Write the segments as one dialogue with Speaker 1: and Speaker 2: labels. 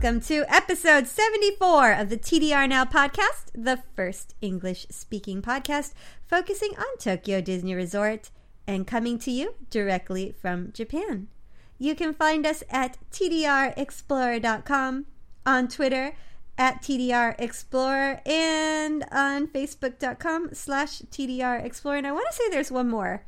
Speaker 1: Welcome to episode 74 of the TDR Now podcast, the first English speaking podcast focusing on Tokyo Disney Resort and coming to you directly from Japan. You can find us at tdrexplorer.com, on Twitter at tdrexplorer, and on facebook.com slash tdrexplorer. And I want to say there's one more.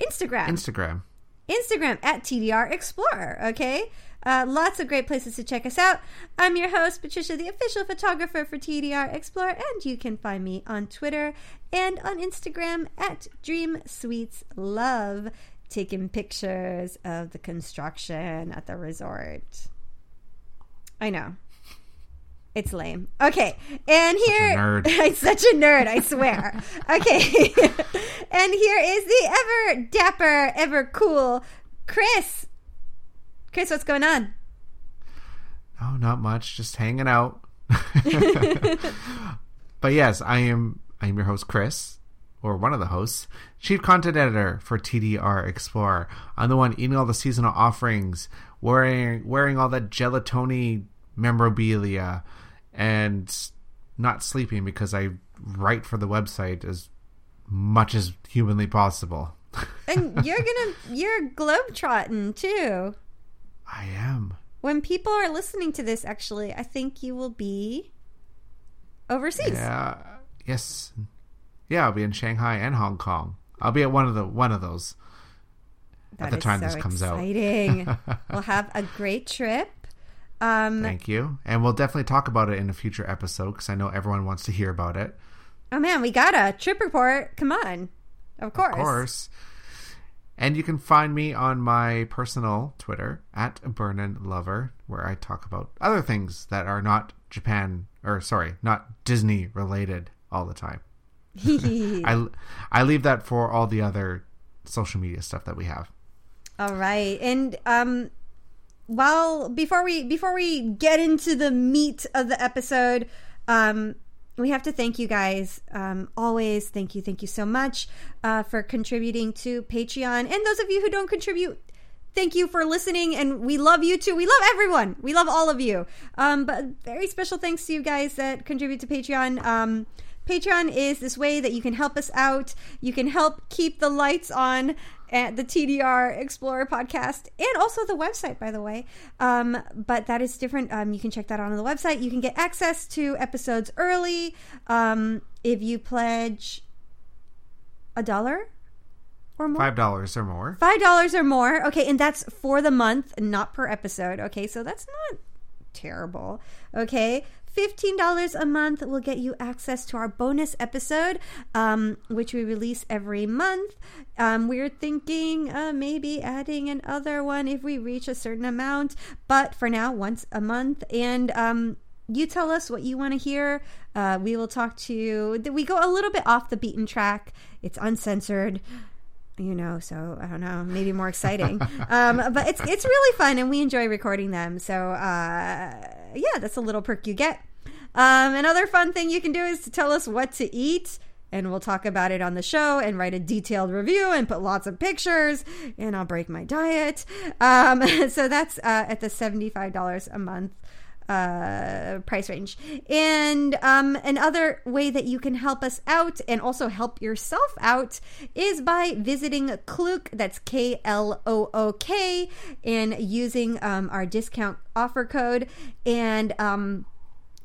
Speaker 1: Instagram.
Speaker 2: Instagram.
Speaker 1: Instagram at TDR Explorer. Okay. Uh, lots of great places to check us out. I'm your host, Patricia, the official photographer for TDR Explorer, and you can find me on Twitter and on Instagram at Dream Sweets Love, taking pictures of the construction at the resort. I know. It's lame. Okay, and here I'm such a nerd. I swear. okay, and here is the ever dapper, ever cool Chris. Chris, what's going on?
Speaker 2: Oh, not much. Just hanging out. but yes, I am. I am your host, Chris, or one of the hosts, chief content editor for TDR Explorer. I'm the one eating all the seasonal offerings, wearing wearing all that Gelatoni memorabilia and not sleeping because I write for the website as much as humanly possible.
Speaker 1: and you're gonna you're globetrotting too.
Speaker 2: I am.
Speaker 1: When people are listening to this, actually, I think you will be overseas.
Speaker 2: Yeah. Yes. Yeah, I'll be in Shanghai and Hong Kong. I'll be at one of the one of those
Speaker 1: that at the time so this comes exciting. out. we'll have a great trip.
Speaker 2: Um, Thank you. And we'll definitely talk about it in a future episode because I know everyone wants to hear about it.
Speaker 1: Oh, man, we got a trip report. Come on. Of course.
Speaker 2: Of course. And you can find me on my personal Twitter at Burnin Lover, where I talk about other things that are not Japan or sorry, not Disney related all the time. I I leave that for all the other social media stuff that we have.
Speaker 1: All right, and um, well, before we before we get into the meat of the episode, um, we have to thank you guys. Um, always thank you, thank you so much uh, for contributing to Patreon, and those of you who don't contribute. Thank you for listening, and we love you too. We love everyone. We love all of you. Um, but very special thanks to you guys that contribute to Patreon. Um, Patreon is this way that you can help us out. You can help keep the lights on at the TDR Explorer podcast and also the website, by the way. Um, but that is different. Um, you can check that out on the website. You can get access to episodes early um, if you pledge a dollar or more.
Speaker 2: Five dollars or more.
Speaker 1: Five dollars or more. Okay, and that's for the month, not per episode. Okay, so that's not terrible. Okay. $15 a month will get you access to our bonus episode, um, which we release every month. Um, we're thinking uh, maybe adding another one if we reach a certain amount, but for now, once a month. And um, you tell us what you want to hear. Uh, we will talk to you. We go a little bit off the beaten track, it's uncensored you know so i don't know maybe more exciting. Um, but it's it's really fun and we enjoy recording them. So uh, yeah that's a little perk you get. Um, another fun thing you can do is to tell us what to eat and we'll talk about it on the show and write a detailed review and put lots of pictures and i'll break my diet. Um, so that's uh, at the $75 a month uh, price range. And um, another way that you can help us out and also help yourself out is by visiting Klook, that's K L O O K, and using um, our discount offer code. And um,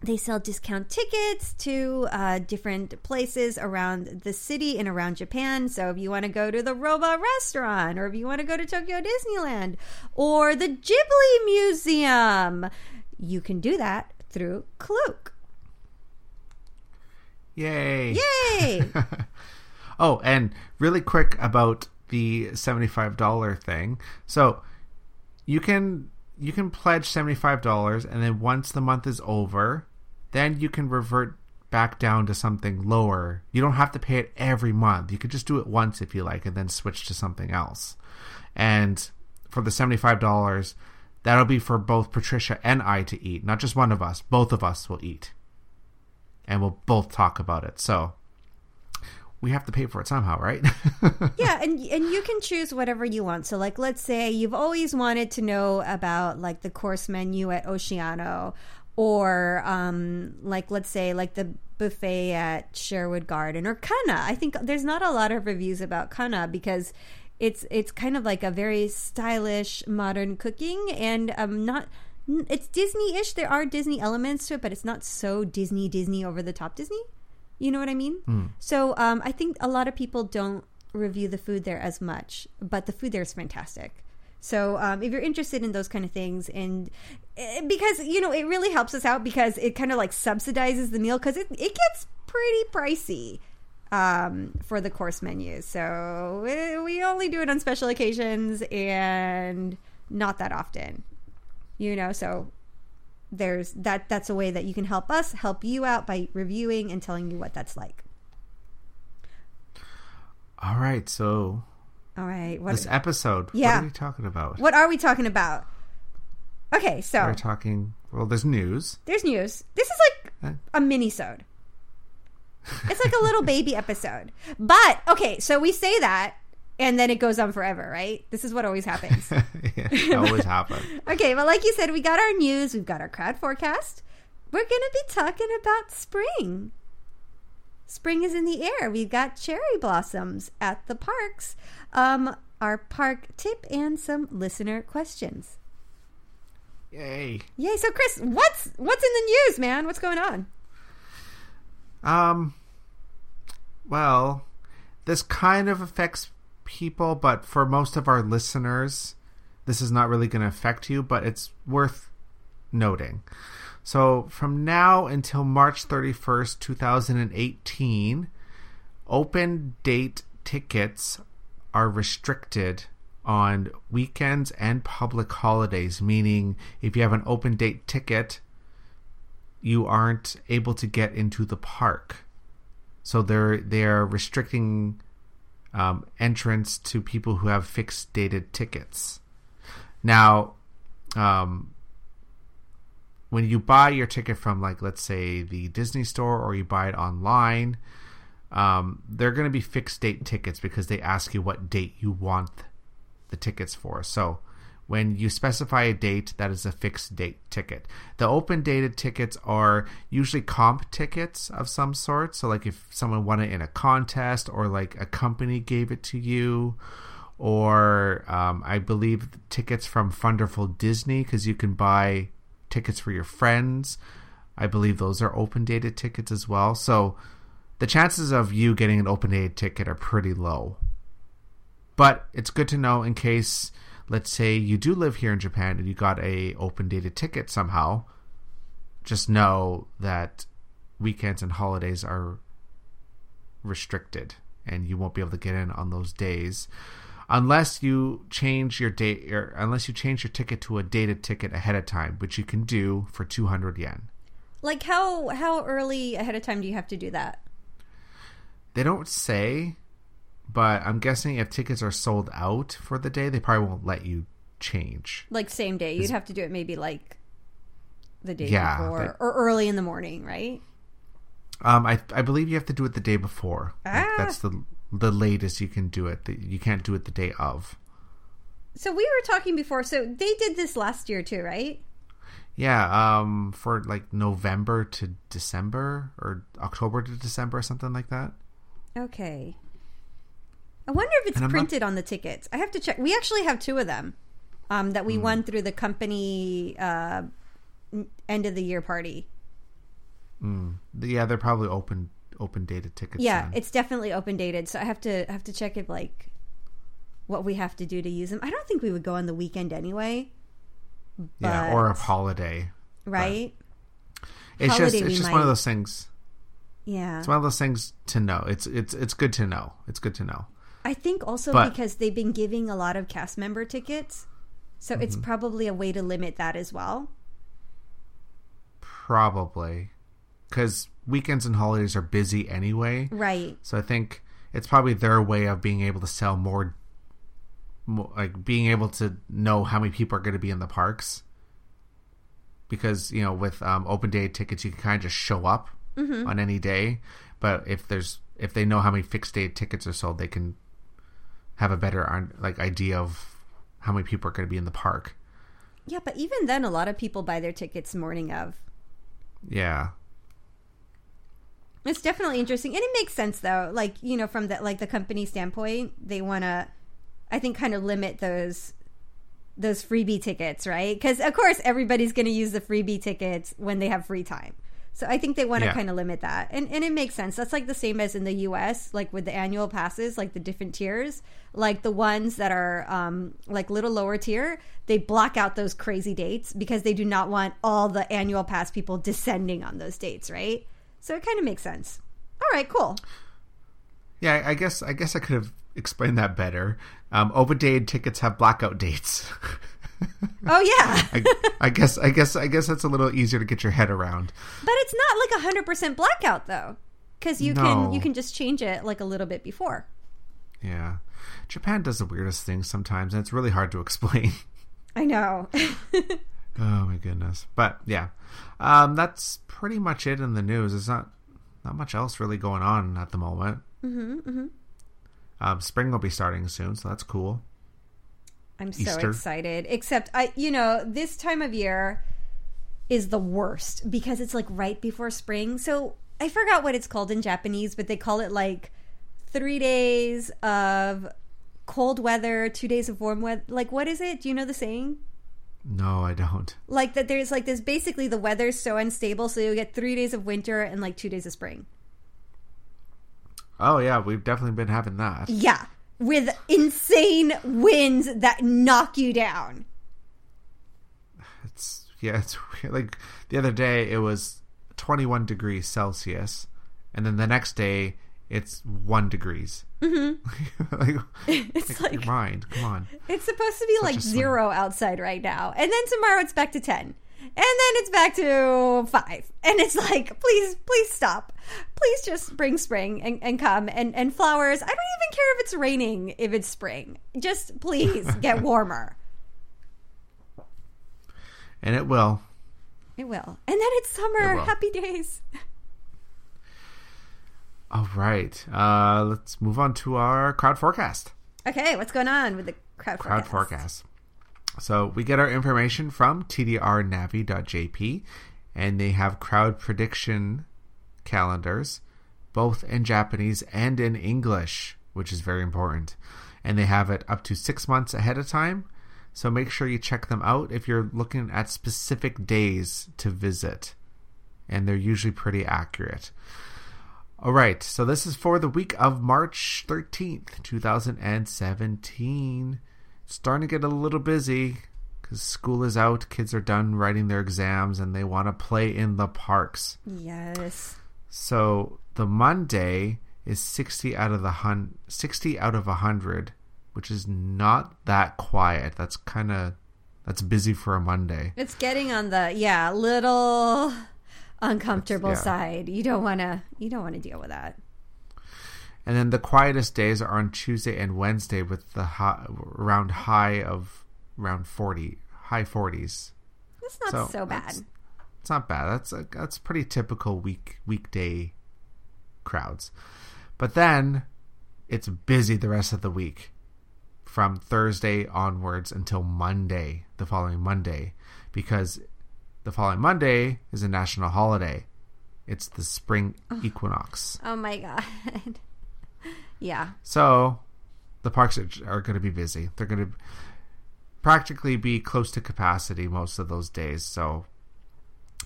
Speaker 1: they sell discount tickets to uh, different places around the city and around Japan. So if you want to go to the Robot restaurant, or if you want to go to Tokyo Disneyland, or the Ghibli Museum, you can do that through Klook.
Speaker 2: Yay!
Speaker 1: Yay!
Speaker 2: oh, and really quick about the $75 thing. So you can you can pledge seventy five dollars, and then once the month is over, then you can revert back down to something lower. You don't have to pay it every month. You could just do it once if you like, and then switch to something else. And for the seventy five dollars, that'll be for both Patricia and I to eat, not just one of us. Both of us will eat, and we'll both talk about it. So we have to pay for it somehow, right?
Speaker 1: yeah, and and you can choose whatever you want. So like let's say you've always wanted to know about like the course menu at Oceano or um like let's say like the buffet at Sherwood Garden or Canna. I think there's not a lot of reviews about Canna because it's it's kind of like a very stylish modern cooking and um not it's Disney-ish. There are Disney elements to it, but it's not so Disney Disney over the top Disney. You know what I mean?
Speaker 2: Mm.
Speaker 1: So um, I think a lot of people don't review the food there as much, but the food there is fantastic. So um, if you're interested in those kind of things, and eh, because you know it really helps us out because it kind of like subsidizes the meal because it it gets pretty pricey um, for the course menus. So we, only do it on special occasions and not that often. You know, so there's that that's a way that you can help us help you out by reviewing and telling you what that's like.
Speaker 2: All right so
Speaker 1: all right
Speaker 2: what this episode
Speaker 1: yeah.
Speaker 2: what are we talking about?
Speaker 1: What are we talking about? Okay so
Speaker 2: we're talking well there's news.
Speaker 1: There's news. This is like a mini-sode it's like a little baby episode but okay so we say that and then it goes on forever, right? This is what always happens.
Speaker 2: yeah, always happens.
Speaker 1: okay, but like you said, we got our news, we've got our crowd forecast. We're going to be talking about spring. Spring is in the air. We've got cherry blossoms at the parks. Um, our park tip and some listener questions.
Speaker 2: Yay!
Speaker 1: Yay! So, Chris, what's what's in the news, man? What's going on?
Speaker 2: Um. Well, this kind of affects people, but for most of our listeners, this is not really going to affect you, but it's worth noting. So, from now until March 31st, 2018, open date tickets are restricted on weekends and public holidays, meaning if you have an open date ticket, you aren't able to get into the park. So they're they're restricting um, entrance to people who have fixed dated tickets. Now, um, when you buy your ticket from, like, let's say the Disney store or you buy it online, um, they're going to be fixed date tickets because they ask you what date you want the tickets for. So, when you specify a date, that is a fixed date ticket. The open dated tickets are usually comp tickets of some sort. So, like if someone won it in a contest or like a company gave it to you, or um, I believe tickets from Funderful Disney because you can buy tickets for your friends. I believe those are open dated tickets as well. So, the chances of you getting an open dated ticket are pretty low. But it's good to know in case let's say you do live here in Japan and you got a open dated ticket somehow, just know that weekends and holidays are restricted and you won't be able to get in on those days unless you change your date or unless you change your ticket to a dated ticket ahead of time, which you can do for 200 yen.
Speaker 1: Like how how early ahead of time do you have to do that?
Speaker 2: They don't say but I'm guessing if tickets are sold out for the day, they probably won't let you change.
Speaker 1: Like same day, you'd have to do it maybe like the day yeah, before or early in the morning, right?
Speaker 2: Um, I I believe you have to do it the day before. Ah. Like that's the the latest you can do it. You can't do it the day of.
Speaker 1: So we were talking before. So they did this last year too, right?
Speaker 2: Yeah, um, for like November to December or October to December or something like that.
Speaker 1: Okay. I wonder if it's printed not... on the tickets. I have to check. We actually have two of them um, that we mm. won through the company uh, end of the year party.
Speaker 2: Mm. Yeah, they're probably open open dated tickets.
Speaker 1: Yeah, then. it's definitely open dated. So I have to have to check if like what we have to do to use them. I don't think we would go on the weekend anyway.
Speaker 2: yeah, or a holiday,
Speaker 1: right?
Speaker 2: It's holiday just it's just might... one of those things.
Speaker 1: Yeah,
Speaker 2: it's one of those things to know. It's it's it's good to know. It's good to know.
Speaker 1: I think also but, because they've been giving a lot of cast member tickets So it's probably a way to limit that as well.
Speaker 2: Probably. Because weekends and holidays are busy anyway.
Speaker 1: Right.
Speaker 2: So I think it's probably their way of being able to sell more, mo like being able to know how many people are going to be in the parks. Because you know, with um, open day tickets, you can kind of just show up on any day. But if there's if they know how many fixed day tickets are sold, they can have a better like idea of how many people are going to be in the park.
Speaker 1: Yeah, but even then, a lot of people buy their tickets morning of.
Speaker 2: Yeah,
Speaker 1: It's definitely interesting, and it makes sense though. Like you know, from the like the company standpoint, they want to, I think, kind of limit those those freebie tickets, right? Because of course everybody's going to use the freebie tickets when they have free time. So I think they want to
Speaker 2: Yeah.
Speaker 1: kind of limit that, and and it makes sense. That's like the same as in the U.S., like with the annual passes, like the different tiers, like the ones that are um, like little lower tier, they block out those crazy dates because they do not want all the annual pass people descending on those dates, right? So it kind of makes sense. All right, cool.
Speaker 2: yeah. I guess I guess I could have explained that better. Um, open day tickets have blackout dates.
Speaker 1: Oh yeah,
Speaker 2: I, I guess I guess I guess that's a little easier to get your head around.
Speaker 1: but it's not like a hundred percent blackout though, because you can you can just change it like a little bit before.
Speaker 2: Yeah, Japan does the weirdest things sometimes, and it's really hard to explain.
Speaker 1: I know.
Speaker 2: oh my goodness! But yeah, um, that's pretty much it in the news. There's not not much else really going on at the moment. Mm-hmm, mm-hmm. Um, spring will be starting soon, so that's cool.
Speaker 1: I'm so
Speaker 2: Easter.
Speaker 1: excited. Except I, you know, this time of year is the worst because it's like right before spring. So I forgot what it's called in Japanese, but they call it like three days of cold weather, two days of warm weather. Like, what is it? Do you know the saying?
Speaker 2: No, I don't.
Speaker 1: Like that there's like this basically the weather's so unstable, so you get three days of winter and like two days of spring.
Speaker 2: Oh yeah, we've definitely been having that.
Speaker 1: Yeah. With insane winds that knock you down.
Speaker 2: It's yeah, it's weird. like the other day it was 21 degrees Celsius, and then the next day it's one degrees. Mm-hmm. like,
Speaker 1: It's
Speaker 2: like,
Speaker 1: like
Speaker 2: your mind, come on.
Speaker 1: It's supposed to be like zero outside right now. And then tomorrow it's back to 10. And then it's back to five. And it's like, please, please stop. Please just bring spring and, and come and, and flowers. I don't even care if it's raining, if it's spring. Just please get warmer.
Speaker 2: And it will.
Speaker 1: It will. And then it's summer.
Speaker 2: It.
Speaker 1: Happy days.
Speaker 2: All right, uh, let's move on to our crowd forecast.
Speaker 1: Okay, what's going on with the crowd
Speaker 2: Crowd
Speaker 1: forecast?
Speaker 2: forecast. So we get our information from tdrnavi.jp, and they have crowd prediction calendars, both in Japanese and in English, which is very important. And they have it up to six months ahead of time. So make sure you check them out if you're looking at specific days to visit. And they're usually pretty accurate. All right, so this is for the week of March 13th, 2017. Starting to get a little busy because school is out, kids are done writing their exams, and they want to play in the parks.
Speaker 1: Yes.
Speaker 2: So the Monday is 60 out of the hun- 60 out of 100, which is not that quiet. That's kind of that's busy for a Monday.
Speaker 1: It's getting on the, yeah, little uncomfortable
Speaker 2: yeah.
Speaker 1: side. You don't want to, you don't want to deal with that.
Speaker 2: And then the quietest days are on Tuesday and Wednesday with the high, around high of around 40, high 40s.
Speaker 1: That's not
Speaker 2: So,
Speaker 1: so, bad.
Speaker 2: It's not bad. That's a, that's pretty typical week weekday crowds. But then it's busy the rest of the week from Thursday onwards until Monday, the following Monday, because the following Monday is a national holiday. It's the spring equinox.
Speaker 1: Oh my god. yeah.
Speaker 2: So the parks are, are going to be busy. They're going to practically be close to capacity most of those days. So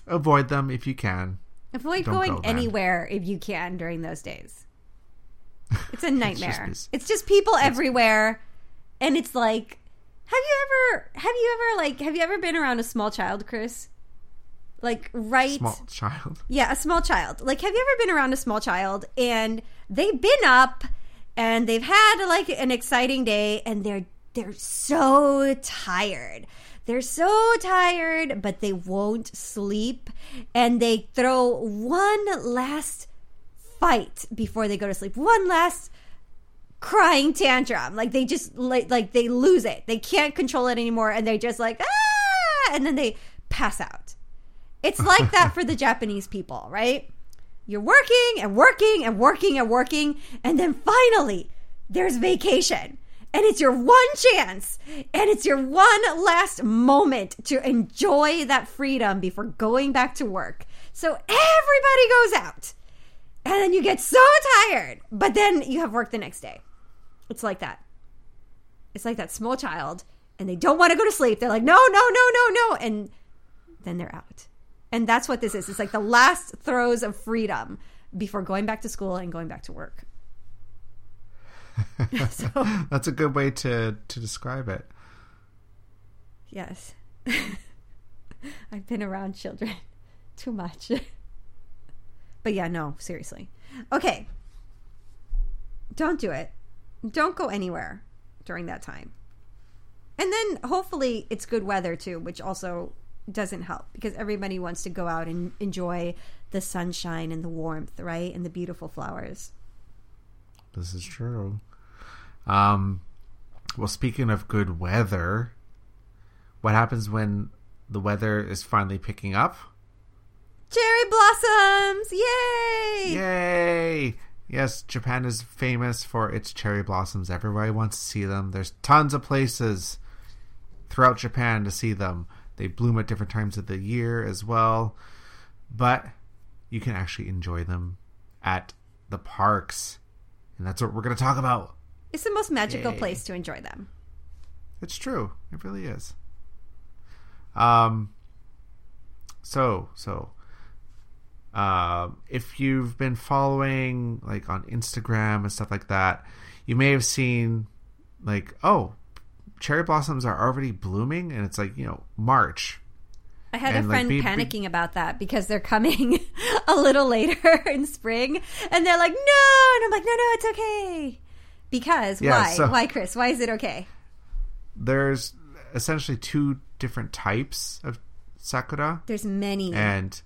Speaker 2: avoid them if you can.
Speaker 1: Avoid
Speaker 2: Don't
Speaker 1: going
Speaker 2: go
Speaker 1: anywhere if you can during those days. It's a
Speaker 2: just
Speaker 1: nightmare.
Speaker 2: busy.
Speaker 1: it's, just people everywhere and it's like have you ever have you ever like have you ever been around a small child, Chris? Like right
Speaker 2: Small child.
Speaker 1: Yeah, a small child. Like, have you ever been around a small child and they've been up and they've had like an exciting day and they're they're so tired. They're so tired, but they won't sleep. And they throw one last fight before they go to sleep. One last crying tantrum. Like they just like, like they lose it. They can't control it anymore and they just like ah and then they pass out. It's like that for the Japanese people, right? You're working and working and working and working and then finally there's vacation. And it's your one chance and it's your one last moment to enjoy that freedom before going back to work. So everybody goes out. And then you get so tired, but then you have work the next day. It's like that. It's like that small child, and they don't want to go to sleep. They're like, no, no, no, no, no. And then they're out. And that's what this is. It's like the last throes of freedom before going back to school and going back to work.
Speaker 2: so, that's a good way to, to describe it.
Speaker 1: Yes. I've been around children too much. but yeah, no, seriously. Okay. Don't do it. Don't go anywhere during that time. And then hopefully it's good weather too, which also doesn't help because everybody wants to go out and enjoy the sunshine and the warmth, right? And the beautiful flowers.
Speaker 2: This is true. Um, well, speaking of good weather, what happens when the weather is finally picking up?
Speaker 1: Cherry blossoms! Yay!
Speaker 2: Yay! Yes, Japan is famous for its cherry blossoms. Everybody wants to see them. There's tons of places throughout Japan to see them. They bloom at different times of the year as well. But you can actually enjoy them at the parks. And that's what we're going to talk about.
Speaker 1: It's the most magical Yay. place to enjoy them.
Speaker 2: It's true. It really is. Um so, so uh, if you've been following like on Instagram and stuff like that, you may have seen like, oh, cherry blossoms are already blooming, and it's like you know March.
Speaker 1: I had and a friend like, be, panicking be, about that because they're coming a little later in spring, and they're like, "No," and I'm like, "No, no, it's okay." Because yeah, why? So why, Chris? Why is it okay?
Speaker 2: There's essentially two different types of sakura.
Speaker 1: There's many,
Speaker 2: and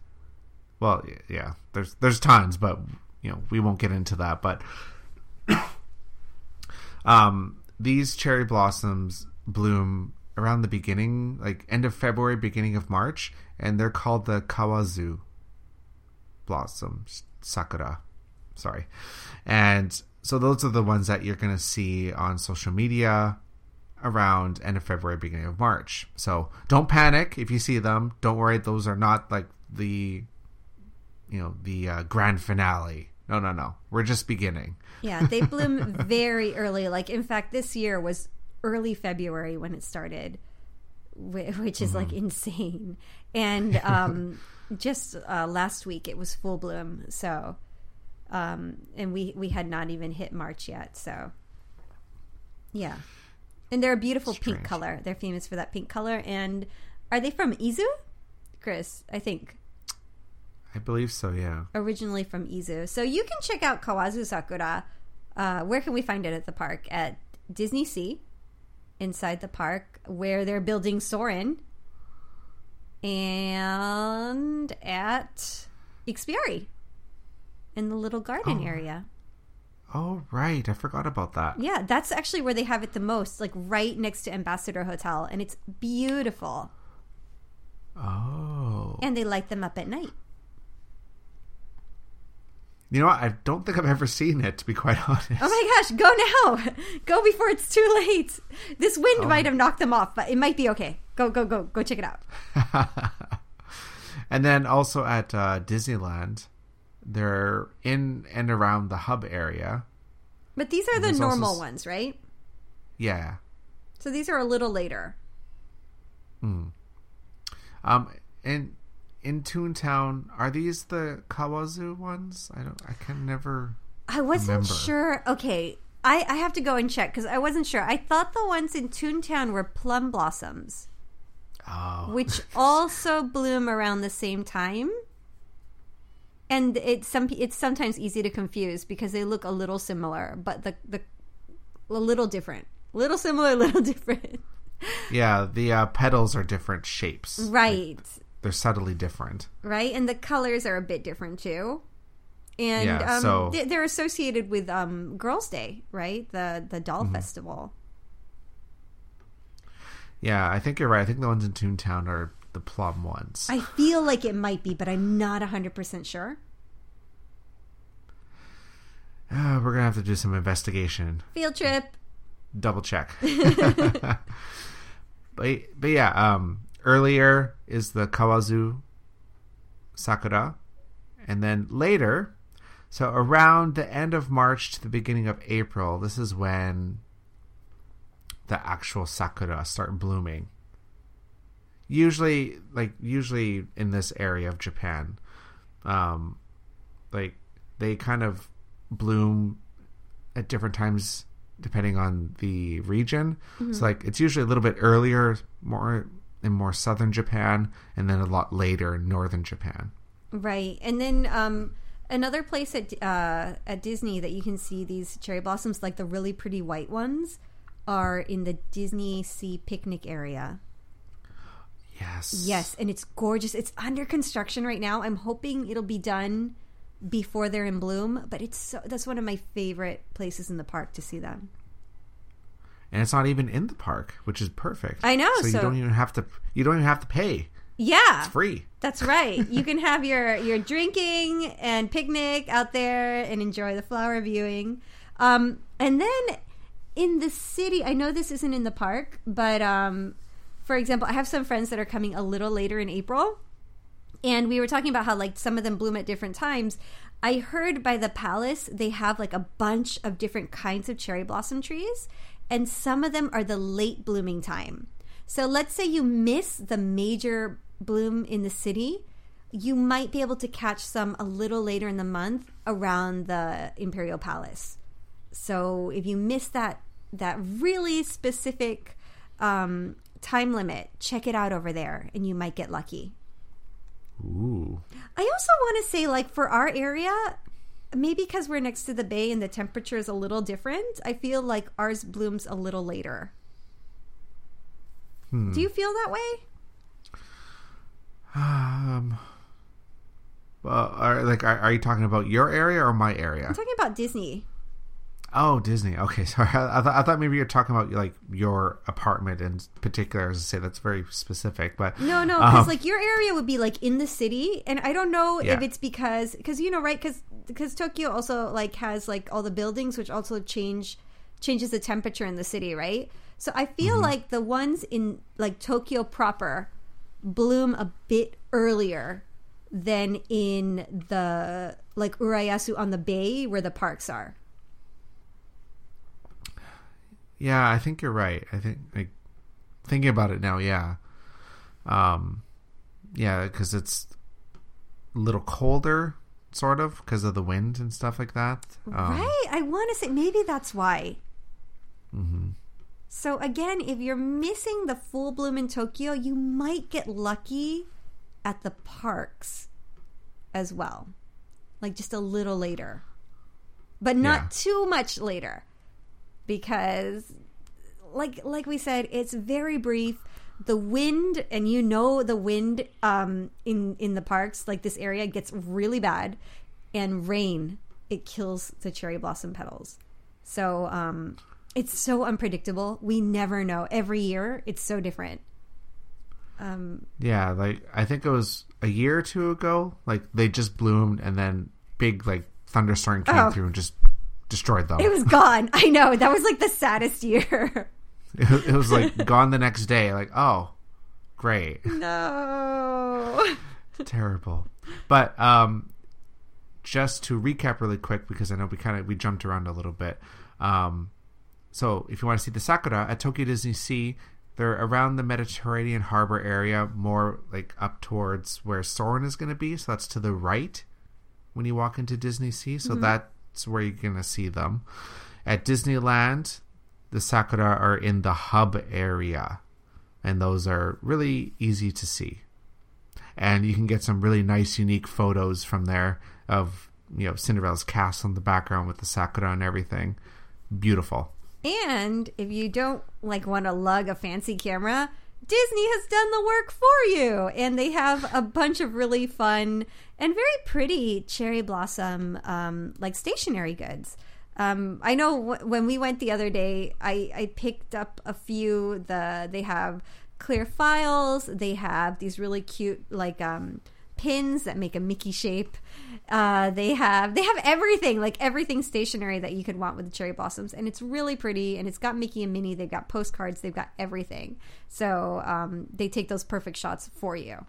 Speaker 2: well, yeah, there's there's tons, but you know we won't get into that. But um, these cherry blossoms bloom around the beginning, like end of February, beginning of March, and they're called the kawazu blossoms sakura. Sorry, and so those are the ones that you're going to see on social media around end of February, beginning of March. So don't panic if you see them. Don't worry; those are not like the you know the uh, grand finale. No, no, no. We're just beginning.
Speaker 1: Yeah, they bloom very early. Like in fact, this year was early February when it started, which is mm-hmm. like insane. And um, just uh, last week it was full bloom. So, um, and we we had not even hit March yet. So, yeah. And they're a beautiful Strange. pink color. They're famous for that pink color. And are they from Izu? Chris, I think.
Speaker 2: I believe so, yeah.
Speaker 1: Originally from Izu. So you can check out Kawazu Sakura. Uh, where can we find it at the park? At Disney Sea, inside the park, where they're building Soarin', and at Ikspiari in the little garden
Speaker 2: oh.
Speaker 1: area.
Speaker 2: Oh, right. I forgot about that.
Speaker 1: Yeah, that's actually where they have it the most, like right next to Ambassador Hotel, and it's beautiful.
Speaker 2: Oh.
Speaker 1: And they light them up at night.
Speaker 2: You know what? I don't think I've ever seen it, to be quite honest.
Speaker 1: Oh my gosh, go now! Go before it's too late. This wind oh. might have knocked them off, but it might be okay. Go, go, go, go! Check it out.
Speaker 2: and then also at uh, Disneyland, they're in and around the hub area.
Speaker 1: But these are and the normal also... ones, right?
Speaker 2: Yeah.
Speaker 1: So these are a little later.
Speaker 2: Hmm. Um, and in Toontown, are these the Kawazu ones? I don't. I can never.
Speaker 1: I wasn't
Speaker 2: remember.
Speaker 1: sure. Okay, I I have to go and check because I wasn't sure. I thought the ones in Toontown were plum blossoms,
Speaker 2: oh.
Speaker 1: which also bloom around the same time. And it's some it's sometimes easy to confuse because they look a little similar, but the the a little different. Little similar, little different.
Speaker 2: Yeah, the uh, petals are different shapes.
Speaker 1: Right.
Speaker 2: Like, they're subtly different.
Speaker 1: Right, and the colors are a bit different too. And
Speaker 2: Yeah,
Speaker 1: um,
Speaker 2: so-
Speaker 1: they- they're associated with um, Girls' Day, right? The the doll
Speaker 2: Mm-hmm.
Speaker 1: festival.
Speaker 2: Yeah, I think you're right. I think the ones in Toontown are the plum ones.
Speaker 1: I feel like it might be, but I'm not 100% sure.
Speaker 2: Uh, we're gonna have to do some investigation.
Speaker 1: Field trip.
Speaker 2: double check. but but yeah, um, earlier is the Kawazu Sakura, and then later, so around the end of March to the beginning of April, this is when the actual sakura start blooming. Usually, like usually in this area of Japan, um, like they kind of bloom at different times depending on the region. So like it's usually a little bit earlier, more in more southern Japan, and then a lot later in northern Japan.
Speaker 1: Right. And then um, another place at uh, at Disney that you can see these cherry blossoms, like the really pretty white ones, are in the Disney Sea picnic area.
Speaker 2: Yes.
Speaker 1: Yes, and it's gorgeous. It's under construction right now. I'm hoping it'll be done before they're in bloom, but it's so, that's one of my favorite places in the park to see them.
Speaker 2: And it's not even in the park, which is perfect.
Speaker 1: I know,
Speaker 2: So, you
Speaker 1: so-
Speaker 2: don't even have to. You don't even have to pay.
Speaker 1: Yeah.
Speaker 2: It's free.
Speaker 1: That's right. You can have your your drinking and picnic out there and enjoy the flower viewing. Um, and then in the city, I know this isn't in the park, but um, for example, I have some friends that are coming a little later in April, and we were talking about how like some of them bloom at different times. I heard by the palace they have like a bunch of different kinds of cherry blossom trees, and some of them are the late blooming time. So let's say you miss the major bloom in the city, you might be able to catch some a little later in the month around the Imperial Palace. So if you miss that that really specific um, time limit, check it out over there, and you might get lucky.
Speaker 2: Ooh.
Speaker 1: I also want to say, like, for our area, maybe because we're next to the bay and the temperature is a little different, I feel like ours blooms a little later.
Speaker 2: Hmm.
Speaker 1: Do you feel that way?
Speaker 2: Um. Well, are, like, are, are you talking about your area or my area?
Speaker 1: I'm talking about Disney.
Speaker 2: Oh, Disney. Okay, sorry. I, I, thought, I thought maybe you're talking about like your apartment in particular. As I say, that's very specific. But
Speaker 1: No, no, because
Speaker 2: um,
Speaker 1: like your area would be like in the city, and I don't know if it's because because you know right because because Tokyo also like has like all the buildings which also change changes the temperature in the city, right? So I feel
Speaker 2: Mm-hmm.
Speaker 1: like the ones in like Tokyo proper bloom a bit earlier than in the like Urayasu on the bay where the parks are.
Speaker 2: Yeah, I think you're right. I think like thinking about it now, yeah, um, yeah, because it's a little colder, sort of, because of the wind and stuff like that. Um,
Speaker 1: right? I want to say maybe that's why.
Speaker 2: Mm-hmm.
Speaker 1: So again, if you're missing the full bloom in Tokyo, you might get lucky at the parks as well. Like just a little later. But not
Speaker 2: Yeah.
Speaker 1: too much later. Because like like we said, it's very brief. The wind and you know the wind um in in the parks like this area gets really bad and rain it kills the cherry blossom petals. So um it's so unpredictable. We never know. Every year it's so different. Um
Speaker 2: Yeah, like I think it was a year or two ago. Like they just bloomed, and then big like thunderstorm came
Speaker 1: Oh.
Speaker 2: through and just destroyed them.
Speaker 1: it was gone. I know. That was like the saddest year.
Speaker 2: It was, it was like gone the next day. Like, oh, great,
Speaker 1: no.
Speaker 2: terrible. But um, just to recap really quick, because I know we kind of we jumped around a little bit. Um, so if you want to see the sakura at Tokyo Disney Sea, they're around the Mediterranean harbor area, more like up towards where Soarin' is going to be. So that's to the right when you walk into Disney Sea. So that's where you're going to see them. At Disneyland, the sakura are in the hub area, and those are really easy to see. And you can get some really nice, unique photos from there of you know Cinderella's castle in the background with the sakura and everything. Beautiful.
Speaker 1: And if you don't like want to lug a fancy camera, Disney has done the work for you. And they have a bunch of really fun and very pretty cherry blossom um, like stationery goods. Um, I know w- when we went the other day, I, I picked up a few. The they have clear files. They have these really cute like um, pins that make a Mickey shape. Uh, they have they have everything like everything stationary that you could want with the cherry blossoms, and it's really pretty. And it's got Mickey and Minnie. They've got postcards. They've got everything. So um, they take those perfect shots for you.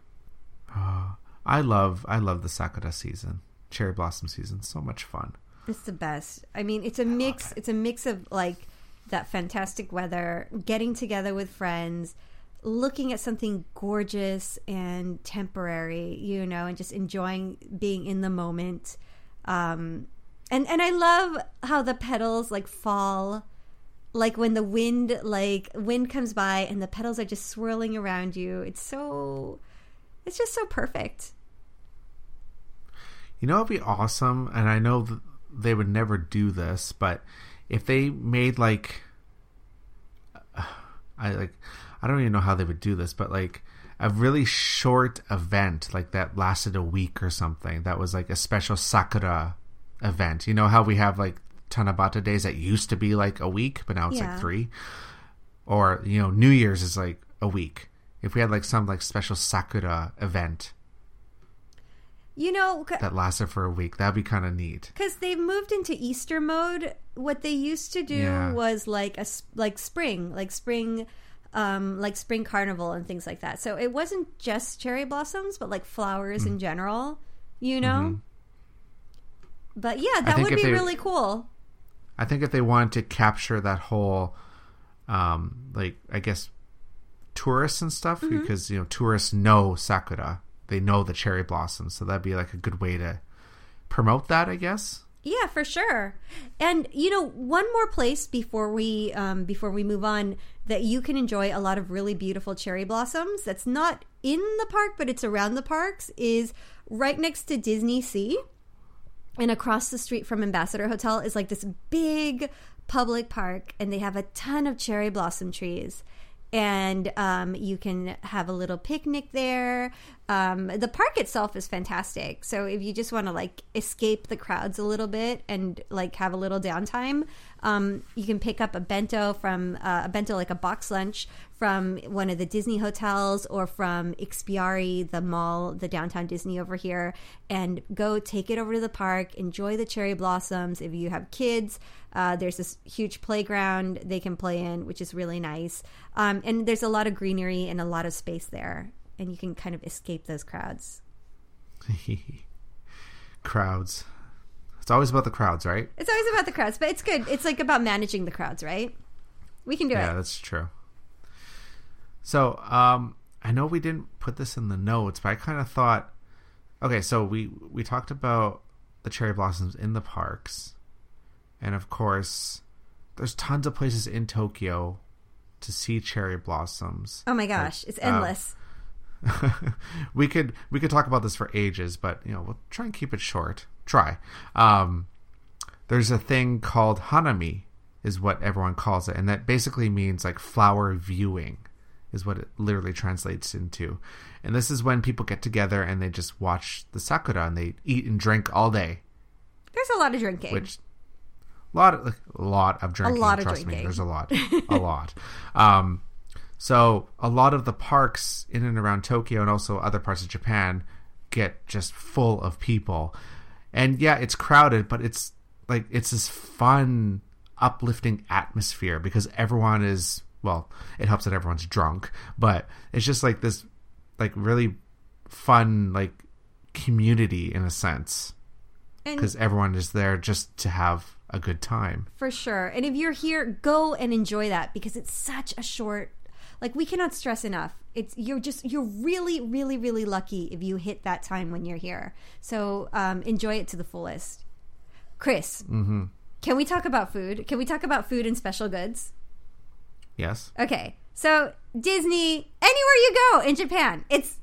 Speaker 2: Uh, I love I love the sakura season, cherry blossom season. So much fun.
Speaker 1: It's the best. I mean, it's a mix.
Speaker 2: it.
Speaker 1: It's a mix of like that fantastic weather, getting together with friends, looking at something gorgeous and temporary, you know, and just enjoying being in the moment. Um, and and I love how the petals like fall, like when the wind like wind comes by and the petals are just swirling around you. It's so, it's just so perfect.
Speaker 2: You know, it'd be awesome, and I know th- they would never do this, but if they made like, I like, I don't even know how they would do this, but like a really short event like that lasted a week or something. That was like a special Sakura event. You know how we have like Tanabata days that used to be like a week, but now it's
Speaker 1: Yeah.
Speaker 2: like three. Or you know, New Year's is like a week. If we had like some like special Sakura event
Speaker 1: You know,
Speaker 2: that lasted for a week, that'd be kind of neat.
Speaker 1: because they've moved into Easter mode. What they used to do
Speaker 2: Yeah.
Speaker 1: was like a like spring, like spring, um, like spring carnival and things like that. So it wasn't just cherry blossoms, but like flowers
Speaker 2: Mm.
Speaker 1: in general. You know. But yeah, that
Speaker 2: Mm-hmm.
Speaker 1: would be
Speaker 2: they-
Speaker 1: really cool.
Speaker 2: I think if they wanted to capture that whole, um, like I guess, tourists and stuff,
Speaker 1: Mm-hmm.
Speaker 2: because you know tourists know sakura, they know the cherry blossoms, so that'd be like a good way to promote that, I guess.
Speaker 1: Yeah, for sure. And you know, one more place before we um, before we move on that you can enjoy a lot of really beautiful cherry blossoms. That's not in the park, but it's around the parks. Is right next to Disney Sea, and across the street from Ambassador Hotel is like this big public park, and they have a ton of cherry blossom trees. And um, you can have a little picnic there. Um, the park itself is fantastic. So if you just want to like escape the crowds a little bit and like have a little downtime, um, you can pick up a bento from uh, a bento like a box lunch from one of the Disney hotels or from Ikspiari, the mall, the downtown Disney over here, and go take it over to the park. Enjoy the cherry blossoms. If you have kids, uh, there's this huge playground they can play in, which is really nice. Um, and there's a lot of greenery and a lot of space there, and you can kind of escape those crowds.
Speaker 2: crowds. It's always about the crowds, right?
Speaker 1: It's always about the crowds, but it's good. It's like about managing the crowds, right? We can do
Speaker 2: Yeah,
Speaker 1: it.
Speaker 2: Yeah, that's true. So, um, I know we didn't put this in the notes, but I kind of thought, okay, so we we talked about the cherry blossoms in the parks, and of course, there's tons of places in Tokyo to see cherry blossoms.
Speaker 1: Oh my gosh, it's
Speaker 2: um,
Speaker 1: endless.
Speaker 2: we could we could talk about this for ages, but you know we'll try and keep it short. Try. Um, there's a thing called hanami, is what everyone calls it, and that basically means like flower viewing, is what it literally translates into. And this is when people get together and they just watch the sakura and they eat and drink all day,
Speaker 1: There's a lot of drinking.
Speaker 2: which lot of a lot of drinking.
Speaker 1: A lot of
Speaker 2: trust me,
Speaker 1: drinking.
Speaker 2: there's a lot, a lot. Um, so a lot of the parks in and around Tokyo and also other parts of Japan get just full of people, and yeah, it's crowded, but it's like it's this fun, uplifting atmosphere because everyone is well. It helps that everyone's drunk, but it's just like this, like really fun, like community in a sense because everyone is there just to have a good time.
Speaker 1: For sure. And if you're here, go and enjoy that because it's such a short like we cannot stress enough. It's you're just you're really really really lucky if you hit that time when you're here. So um, enjoy it to the fullest. Chris,
Speaker 2: Mm-hmm.
Speaker 1: can we talk about food? Can we talk about food and special goods?
Speaker 2: Yes.
Speaker 1: Okay. So Disney, anywhere you go in Japan, it's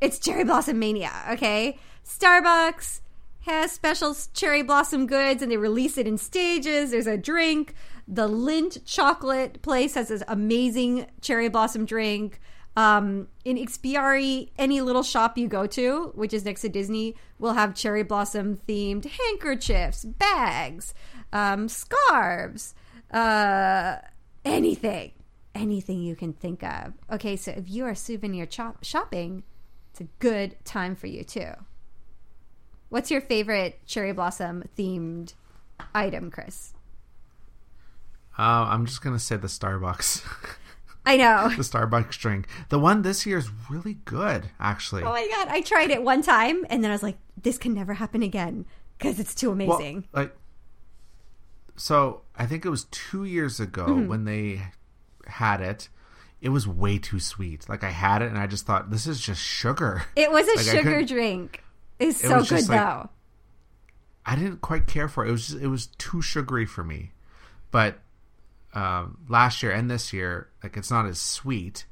Speaker 1: it's cherry blossom mania. Okay, Starbucks, has special cherry blossom goods and they release it in stages. There's a drink. The Lindt chocolate place has this amazing cherry blossom drink. Um, in Ikspiari, any little shop you go to, which is next to Disney, will have cherry blossom themed handkerchiefs, bags, um, scarves, uh, anything, anything you can think of. Okay, so if you are souvenir chop- shopping, it's a good time for you too. What's your favorite cherry blossom themed item, Chris?
Speaker 2: Uh, I'm just gonna say the Starbucks,
Speaker 1: I know.
Speaker 2: the Starbucks drink. The one this year is really good, actually.
Speaker 1: Oh my god, I tried it one time and then I was like, this can never happen again because it's too
Speaker 2: Well,
Speaker 1: amazing.
Speaker 2: like, so I think it was two years ago
Speaker 1: Mm-hmm.
Speaker 2: when they had it. It was way too sweet. Like I had it and I just thought this is just sugar.
Speaker 1: it was a
Speaker 2: like,
Speaker 1: sugar drink. It's
Speaker 2: It
Speaker 1: so good
Speaker 2: like-
Speaker 1: though.
Speaker 2: I didn't quite care for it. It was just, it was too sugary for me. But um, last year and this year, like it's not as sweet,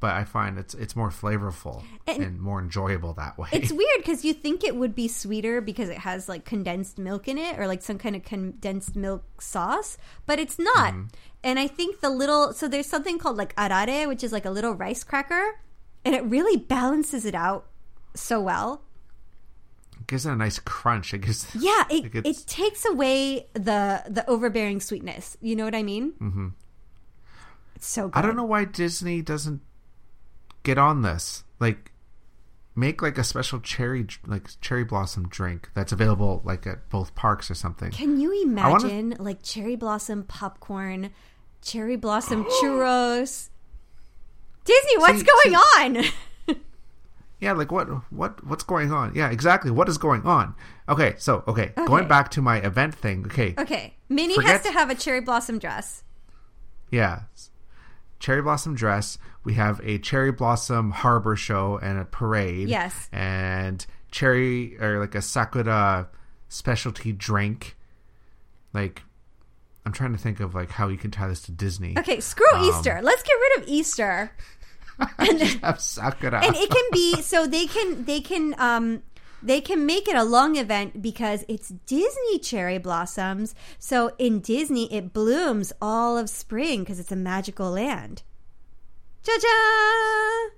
Speaker 2: but I find it's it's more flavorful
Speaker 1: And-
Speaker 2: and, more enjoyable that way.
Speaker 1: It's weird because you think it would be sweeter because it has like condensed milk in it or like some kind of condensed milk sauce, but it's not.
Speaker 2: Mm-hmm.
Speaker 1: And I think the little so there's something called like arare, which is like a little rice cracker, and it really balances it out so well.
Speaker 2: It gives it a nice crunch. It gives
Speaker 1: Yeah, it
Speaker 2: it's-
Speaker 1: it takes away the the overbearing sweetness. You know what I mean? Mm-hmm. It's so good.
Speaker 2: I don't know why Disney doesn't get on this. Like, make like a special cherry like cherry blossom drink that's available like at both parks or something.
Speaker 1: Can you
Speaker 2: wanna-
Speaker 1: imagine like cherry blossom popcorn, cherry blossom churros? Disney, what's
Speaker 2: See-
Speaker 1: going
Speaker 2: see-
Speaker 1: on?
Speaker 2: Yeah, like what what what's going on? Yeah, exactly. What is going on? Okay, so okay,
Speaker 1: Okay.
Speaker 2: going back to my event thing. Okay,
Speaker 1: okay, Minnie has to have a cherry blossom dress.
Speaker 2: yeah, cherry blossom dress. We have a cherry blossom harbor show and a parade.
Speaker 1: Yes.
Speaker 2: and cherry or like a sakura specialty drink. Like, I'm trying to think of like how you can tie this to Disney.
Speaker 1: Okay, screw
Speaker 2: Um,
Speaker 1: Easter. Let's get rid of Easter.
Speaker 2: Just have sakura.
Speaker 1: and it can be so they can they can um they can make it a long event because it's Disney cherry blossoms. So in Disney, it blooms all of spring because it's a magical land. Cha cha!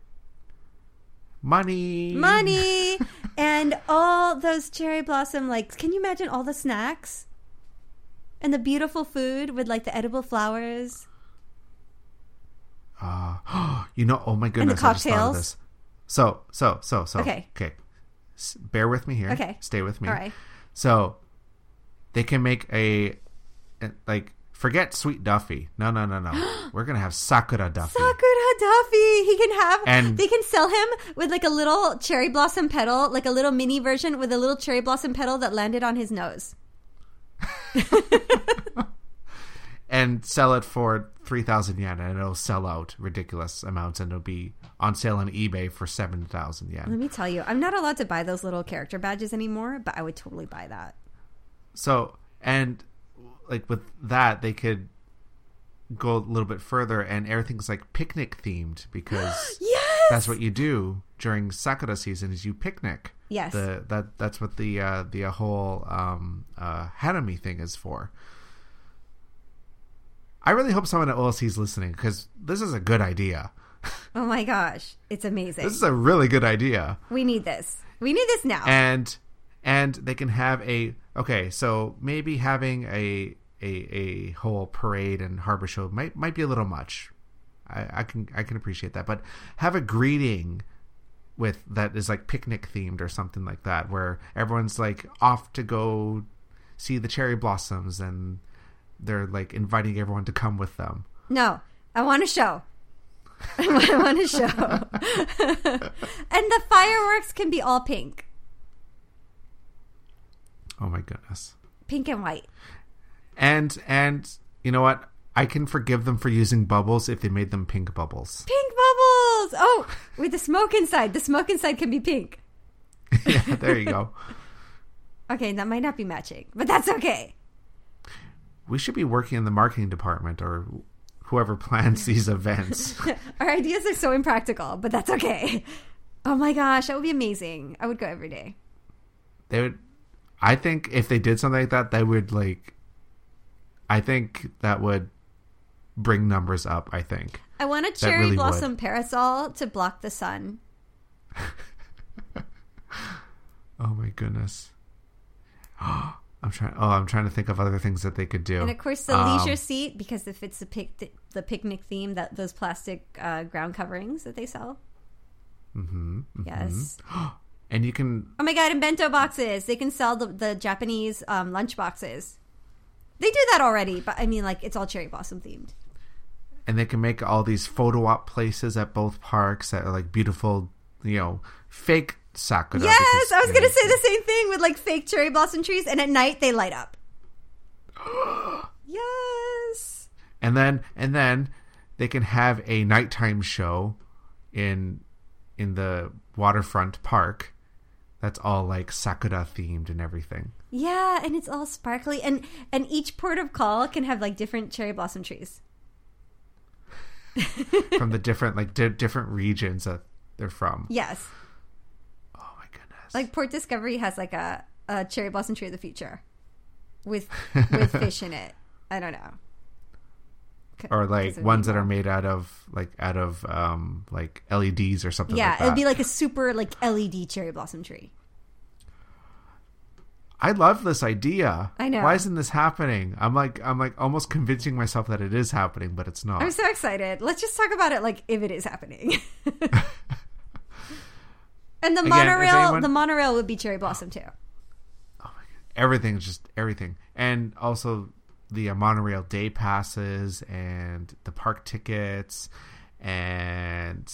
Speaker 2: money,
Speaker 1: Money! and all those cherry blossom, like, can you imagine all the snacks? And the beautiful food with, like, the edible flowers.
Speaker 2: Uh, you know, oh my goodness, I just thought of this. So, so, so, so.
Speaker 1: Okay.
Speaker 2: okay. Bear with me here.
Speaker 1: Okay.
Speaker 2: stay with me.
Speaker 1: All right.
Speaker 2: So, they can make a, a- like forget Sweet Duffy. No, no, no, no. We're gonna have Sakura Duffy.
Speaker 1: Sakura Duffy. He can have,
Speaker 2: And-
Speaker 1: they can sell him with like a little cherry blossom petal, like a little mini version with a little cherry blossom petal that landed on his nose.
Speaker 2: and sell it for 3000 yen and it'll sell out ridiculous amounts and it'll be on sale on ebay for 7000 yen Let
Speaker 1: me tell you, I'm not allowed to buy those little character badges anymore, but I would totally buy that.
Speaker 2: so and like with that they could go a little bit further and everything's like picnic themed because
Speaker 1: Yes!
Speaker 2: that's what you do during sakura season is you picnic
Speaker 1: Yes.
Speaker 2: the that that's what the uh the whole um uh hanami thing is for i really hope someone at olc is listening because this is a good idea
Speaker 1: Oh my gosh. It's amazing.
Speaker 2: this is a really good idea
Speaker 1: we need this. We need this now.
Speaker 2: and and they can have a okay so maybe having a a, a whole parade and harbor show might might be a little much I, I can i can appreciate that but have a greeting with that is like picnic themed or something like that where everyone's like off to go see the cherry blossoms and they're like inviting everyone to come with them
Speaker 1: No, I want a show. I want a show. and the fireworks can be all pink.
Speaker 2: oh my goodness
Speaker 1: Pink and white.
Speaker 2: and and you know what i can forgive them for using bubbles if they made them pink bubbles
Speaker 1: Pink bubbles! Oh, with the smoke inside. The smoke inside can be pink.
Speaker 2: yeah there you go
Speaker 1: Okay, that might not be matching, but that's okay.
Speaker 2: We should be working in the marketing department or whoever plans these events.
Speaker 1: Our ideas are so impractical, but that's okay. Oh my gosh, that would be amazing. I would go every day.
Speaker 2: they would I think if they did something like that, they would like. I think that would bring numbers up. I think.
Speaker 1: I want a cherry
Speaker 2: really
Speaker 1: blossom
Speaker 2: would.
Speaker 1: parasol to block the sun.
Speaker 2: Oh my goodness. I'm trying. Oh, I'm trying to think of other things that they could do.
Speaker 1: And of course, the
Speaker 2: Um,
Speaker 1: leisure seat because if it's the pic- the picnic theme, that those plastic uh, ground coverings that they sell.
Speaker 2: Mm-hmm,
Speaker 1: Yes.
Speaker 2: And you can.
Speaker 1: Oh my god! And bento boxes. They can sell the, the Japanese um, lunch boxes. They do that already, but I mean, like it's all cherry blossom themed.
Speaker 2: and they can make all these photo op places at both parks that are like beautiful, you know, fake sakura.
Speaker 1: Yes, I was gonna say the same thing with like fake cherry blossom trees, and at night they light up. yes.
Speaker 2: And then and then they can have a nighttime show in in the waterfront park. That's all like sakura themed and everything.
Speaker 1: Yeah, and it's all sparkly, and and each port of call can have like different cherry blossom trees.
Speaker 2: from the different like di- different regions that they're from.
Speaker 1: Yes! Like Port Discovery has like a, a cherry blossom tree of the future, with with fish in it. I don't know.
Speaker 2: Or like ones that are made out of like out of um like LEDs or something
Speaker 1: Yeah,
Speaker 2: like that.
Speaker 1: it'd be like a super like LED cherry blossom tree.
Speaker 2: I love this idea.
Speaker 1: I know.
Speaker 2: Why isn't this happening? I'm like I'm like almost convincing myself that it is happening, but it's not.
Speaker 1: I'm so excited. Let's just talk about it like if it is happening. and the
Speaker 2: Again,
Speaker 1: monorail,
Speaker 2: anyone-
Speaker 1: the monorail would be cherry blossom too.
Speaker 2: Oh Everything's just everything, and also the uh, monorail day passes and the park tickets, and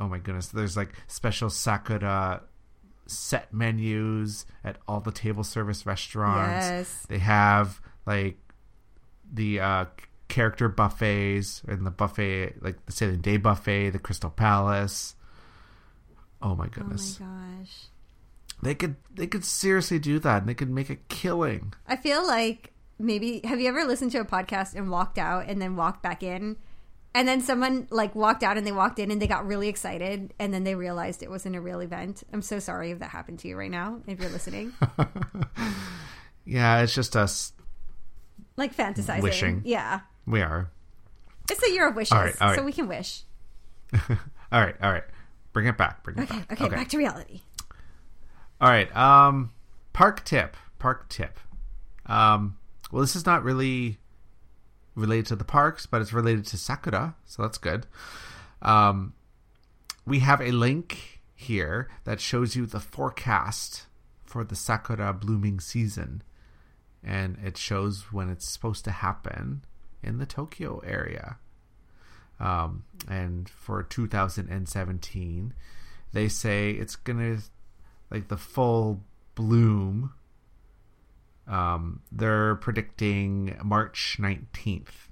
Speaker 2: oh my goodness, there's like special Sakura set menus at all the table service restaurants.
Speaker 1: Yes.
Speaker 2: They have like the uh, character buffets and the buffet, like the Sailing Day buffet, the Crystal Palace. Oh,
Speaker 1: oh my
Speaker 2: goodness.
Speaker 1: Oh my gosh.
Speaker 2: They could they could seriously do that, and they could make a killing.
Speaker 1: I feel like maybe have you ever listened to a podcast and walked out and then walked back in? And then someone like walked out and they walked in and they got really excited and then they realized it wasn't a real event. I'm so sorry if that happened to you right now, if you're listening.
Speaker 2: Yeah, it's just us.
Speaker 1: like fantasizing.
Speaker 2: Wishing.
Speaker 1: Yeah.
Speaker 2: We are.
Speaker 1: It's a year of wishes,
Speaker 2: All right, all right.
Speaker 1: so we can wish.
Speaker 2: All right, all right. Bring it back. Bring it
Speaker 1: Okay,
Speaker 2: back.
Speaker 1: okay, okay, back to reality.
Speaker 2: All right. Um, park tip. Park tip. Um, well, this is not really related to the parks, but it's related to Sakura, so that's good. Um, we have a link here that shows you the forecast for the Sakura blooming season, and it shows when it's supposed to happen in the Tokyo area. Um, and for 2017, they say it's gonna like the full bloom. Um, they're predicting March 19th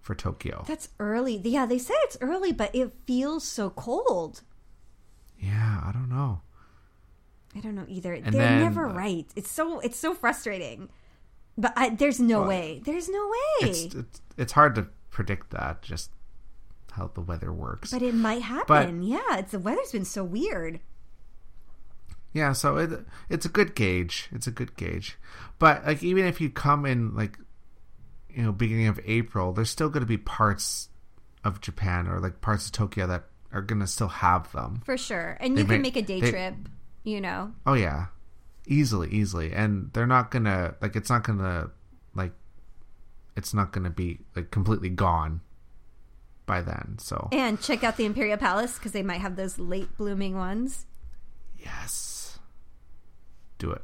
Speaker 2: for Tokyo.
Speaker 1: That's early. Yeah, they say it's early, but it feels so cold.
Speaker 2: Yeah, I don't know.
Speaker 1: I don't know either.
Speaker 2: And
Speaker 1: They're
Speaker 2: then-
Speaker 1: never right. It's so it's so frustrating. But I, there's no
Speaker 2: Well,
Speaker 1: way. There's no way.
Speaker 2: It's, it's it's hard to predict that just how the weather works.
Speaker 1: but it might happen. yeah, it's the weather's been so weird.
Speaker 2: Yeah, so it it's a good gauge. It's a good gauge. But like even if you come in like you know beginning of April, there's still going to be parts of Japan or like parts of Tokyo that are going to still have them.
Speaker 1: For sure. And
Speaker 2: They
Speaker 1: you can
Speaker 2: make-
Speaker 1: make a day
Speaker 2: they-
Speaker 1: trip, you know.
Speaker 2: Oh yeah. Easily, easily. And they're not going to like it's not going to like it's not going to be like completely gone by then. So
Speaker 1: And check out the Imperial Palace because they might have those late blooming ones.
Speaker 2: Yes. Do it.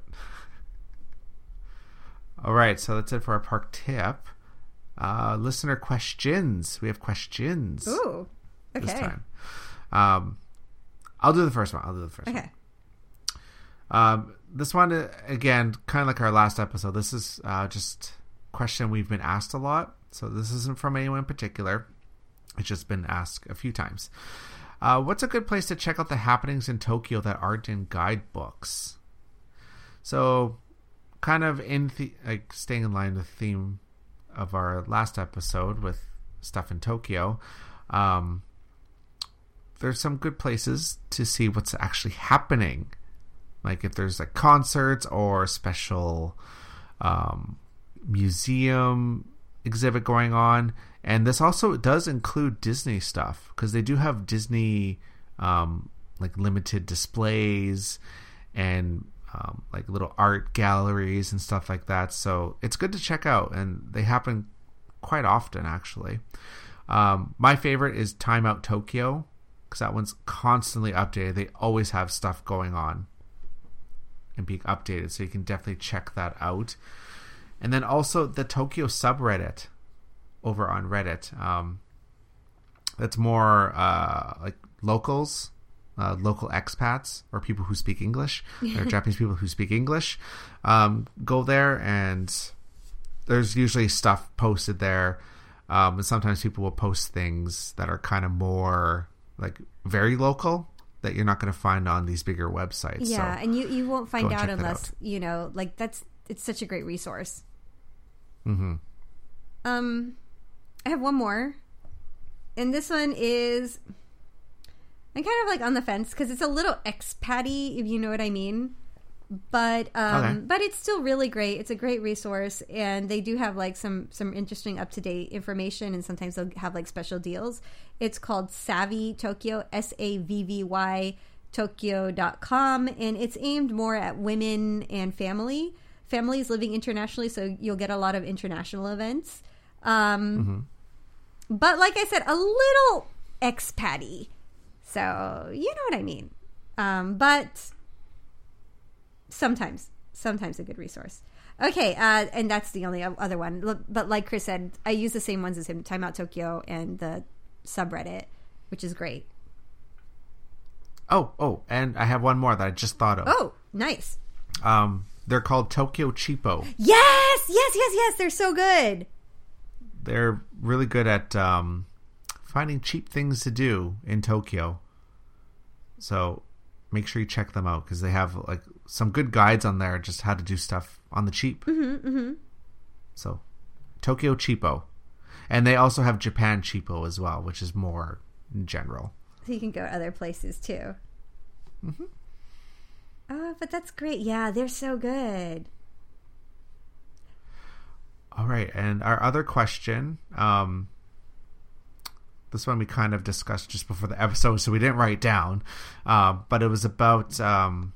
Speaker 2: All right, so that's it for our park tip. Uh, listener questions. We have questions
Speaker 1: Ooh. Okay.
Speaker 2: this time. Um, I'll do the first one. I'll do the first one.
Speaker 1: Okay.
Speaker 2: Um, this one uh, again, kind of like our last episode. This is uh, just question we've been asked a lot. So this isn't from anyone in particular. It's just been asked a few times. Uh, what's a good place to check out the happenings in Tokyo that aren't in guidebooks? So, kind of in the, like staying in line with the theme of our last episode with stuff in Tokyo. Um, there's some good places to see what's actually happening like if there's like concerts or special um, museum exhibit going on. And this also does include Disney stuff because they do have Disney um, like limited displays and um, like little art galleries and stuff like that. So it's good to check out, and they happen quite often actually. Um, my favorite is Time Out Tokyo because that one's constantly updated. They always have stuff going on and being updated, so you can definitely check that out. And then also the Tokyo subreddit over on Reddit. Um, that's more uh, like locals, uh, local expats, or people who speak English, or Japanese people who speak English. Um, go there, and there's usually stuff posted there. Um, and sometimes people will post things that are kind of more like very local that you're not going to find on these bigger websites.
Speaker 1: Yeah,
Speaker 2: so
Speaker 1: and you you won't find out unless
Speaker 2: out.
Speaker 1: you know. Like that's it's such a great resource.
Speaker 2: hmm
Speaker 1: Um, I have one more, and this one is I'm kind of like on the fence because it's a little expatty, if you know what I mean. But um,
Speaker 2: Okay.
Speaker 1: but it's still really great. It's a great resource, and they do have like some some interesting up to date information, and sometimes they'll have like special deals. It's called Savvy Tokyo, S A V V Y Tokyo.com, and it's aimed more at women and family families living internationally. So you'll get a lot of international events. Um, But like I said, a little expatty. So you know what I mean. Um, but sometimes, sometimes a good resource. Okay, uh, and that's the only other one. But like Chris said, I use the same ones as him: Time Out Tokyo and the subreddit, which is great.
Speaker 2: Oh, oh, and I have one more that I just thought of.
Speaker 1: Oh, nice.
Speaker 2: Um, they're called Tokyo Cheapo.
Speaker 1: Yes, yes, yes, yes. They're so good.
Speaker 2: They're really good at um, finding cheap things to do in Tokyo. So make sure you check them out because they have like some good guides on there, just how to do stuff on the cheap. Mm-hmm, mm-hmm. So Tokyo Cheapo, and they also have Japan Cheapo as well, which is more general.
Speaker 1: So you can go other places too. Oh, but that's great. Yeah, they're so good.
Speaker 2: All right, and our other question, um, this one we kind of discussed just before the episode, so we didn't write down, uh, but it was about um,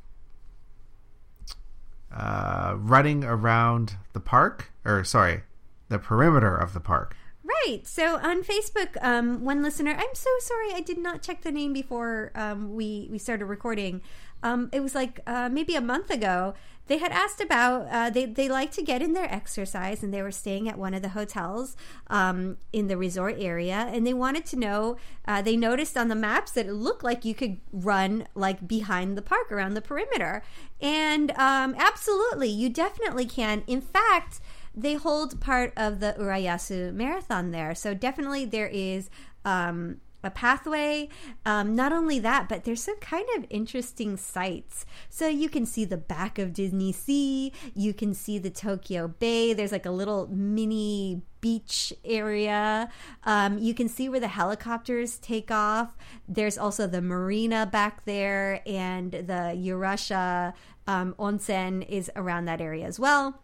Speaker 2: uh, running around the park, or sorry, the perimeter of the park.
Speaker 1: Right. So on Facebook, um, one listener, I'm so sorry, I did not check the name before um, we we started recording. Um, it was like uh, maybe a month ago. They had asked about uh, they they like to get in their exercise, and they were staying at one of the hotels um, in the resort area, and they wanted to know. Uh, they noticed on the maps that it looked like you could run like behind the park around the perimeter, and um, absolutely, you definitely can. In fact they hold part of the Urayasu Marathon there. So definitely there is um, a pathway. Um, not only that, but there's some kind of interesting sights. So you can see the back of Disney Sea. You can see the Tokyo Bay. There's like a little mini beach area. Um, you can see where the helicopters take off. There's also the marina back there, and the Urayasu um, onsen is around that area as well.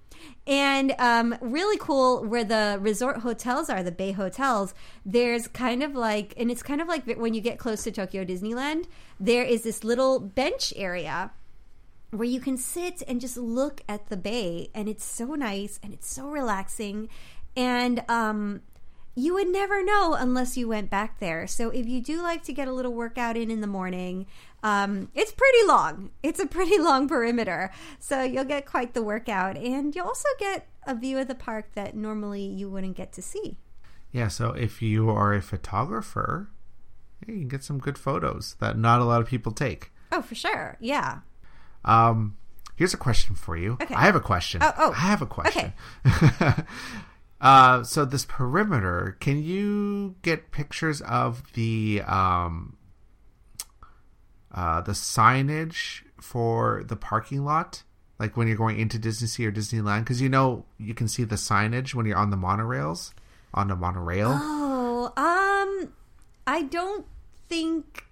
Speaker 1: And um, really cool where the resort hotels are, the Bay hotels. There's kind of like, and it's kind of like when you get close to Tokyo Disneyland, there is this little bench area where you can sit and just look at the bay, and it's so nice and it's so relaxing. And um, you would never know unless you went back there. So if you do like to get a little workout in in the morning, um, it's pretty long. It's a pretty long perimeter, so you'll get quite the workout, and you'll also get a view of the park that normally you wouldn't get to see.
Speaker 2: Yeah, so if you are a photographer, you can get some good photos that not a lot of people take.
Speaker 1: Oh, for sure. Yeah.
Speaker 2: Um, here's a question for you.
Speaker 1: Okay.
Speaker 2: I have a question.
Speaker 1: Oh, oh.
Speaker 2: I have a question. uh, so this perimeter, can you get pictures of the um, uh, the signage for the parking lot? Like when you're going into Disney Sea or Disneyland, because you know you can see the signage when you're on the monorails, on the monorail.
Speaker 1: Oh, um, I don't think.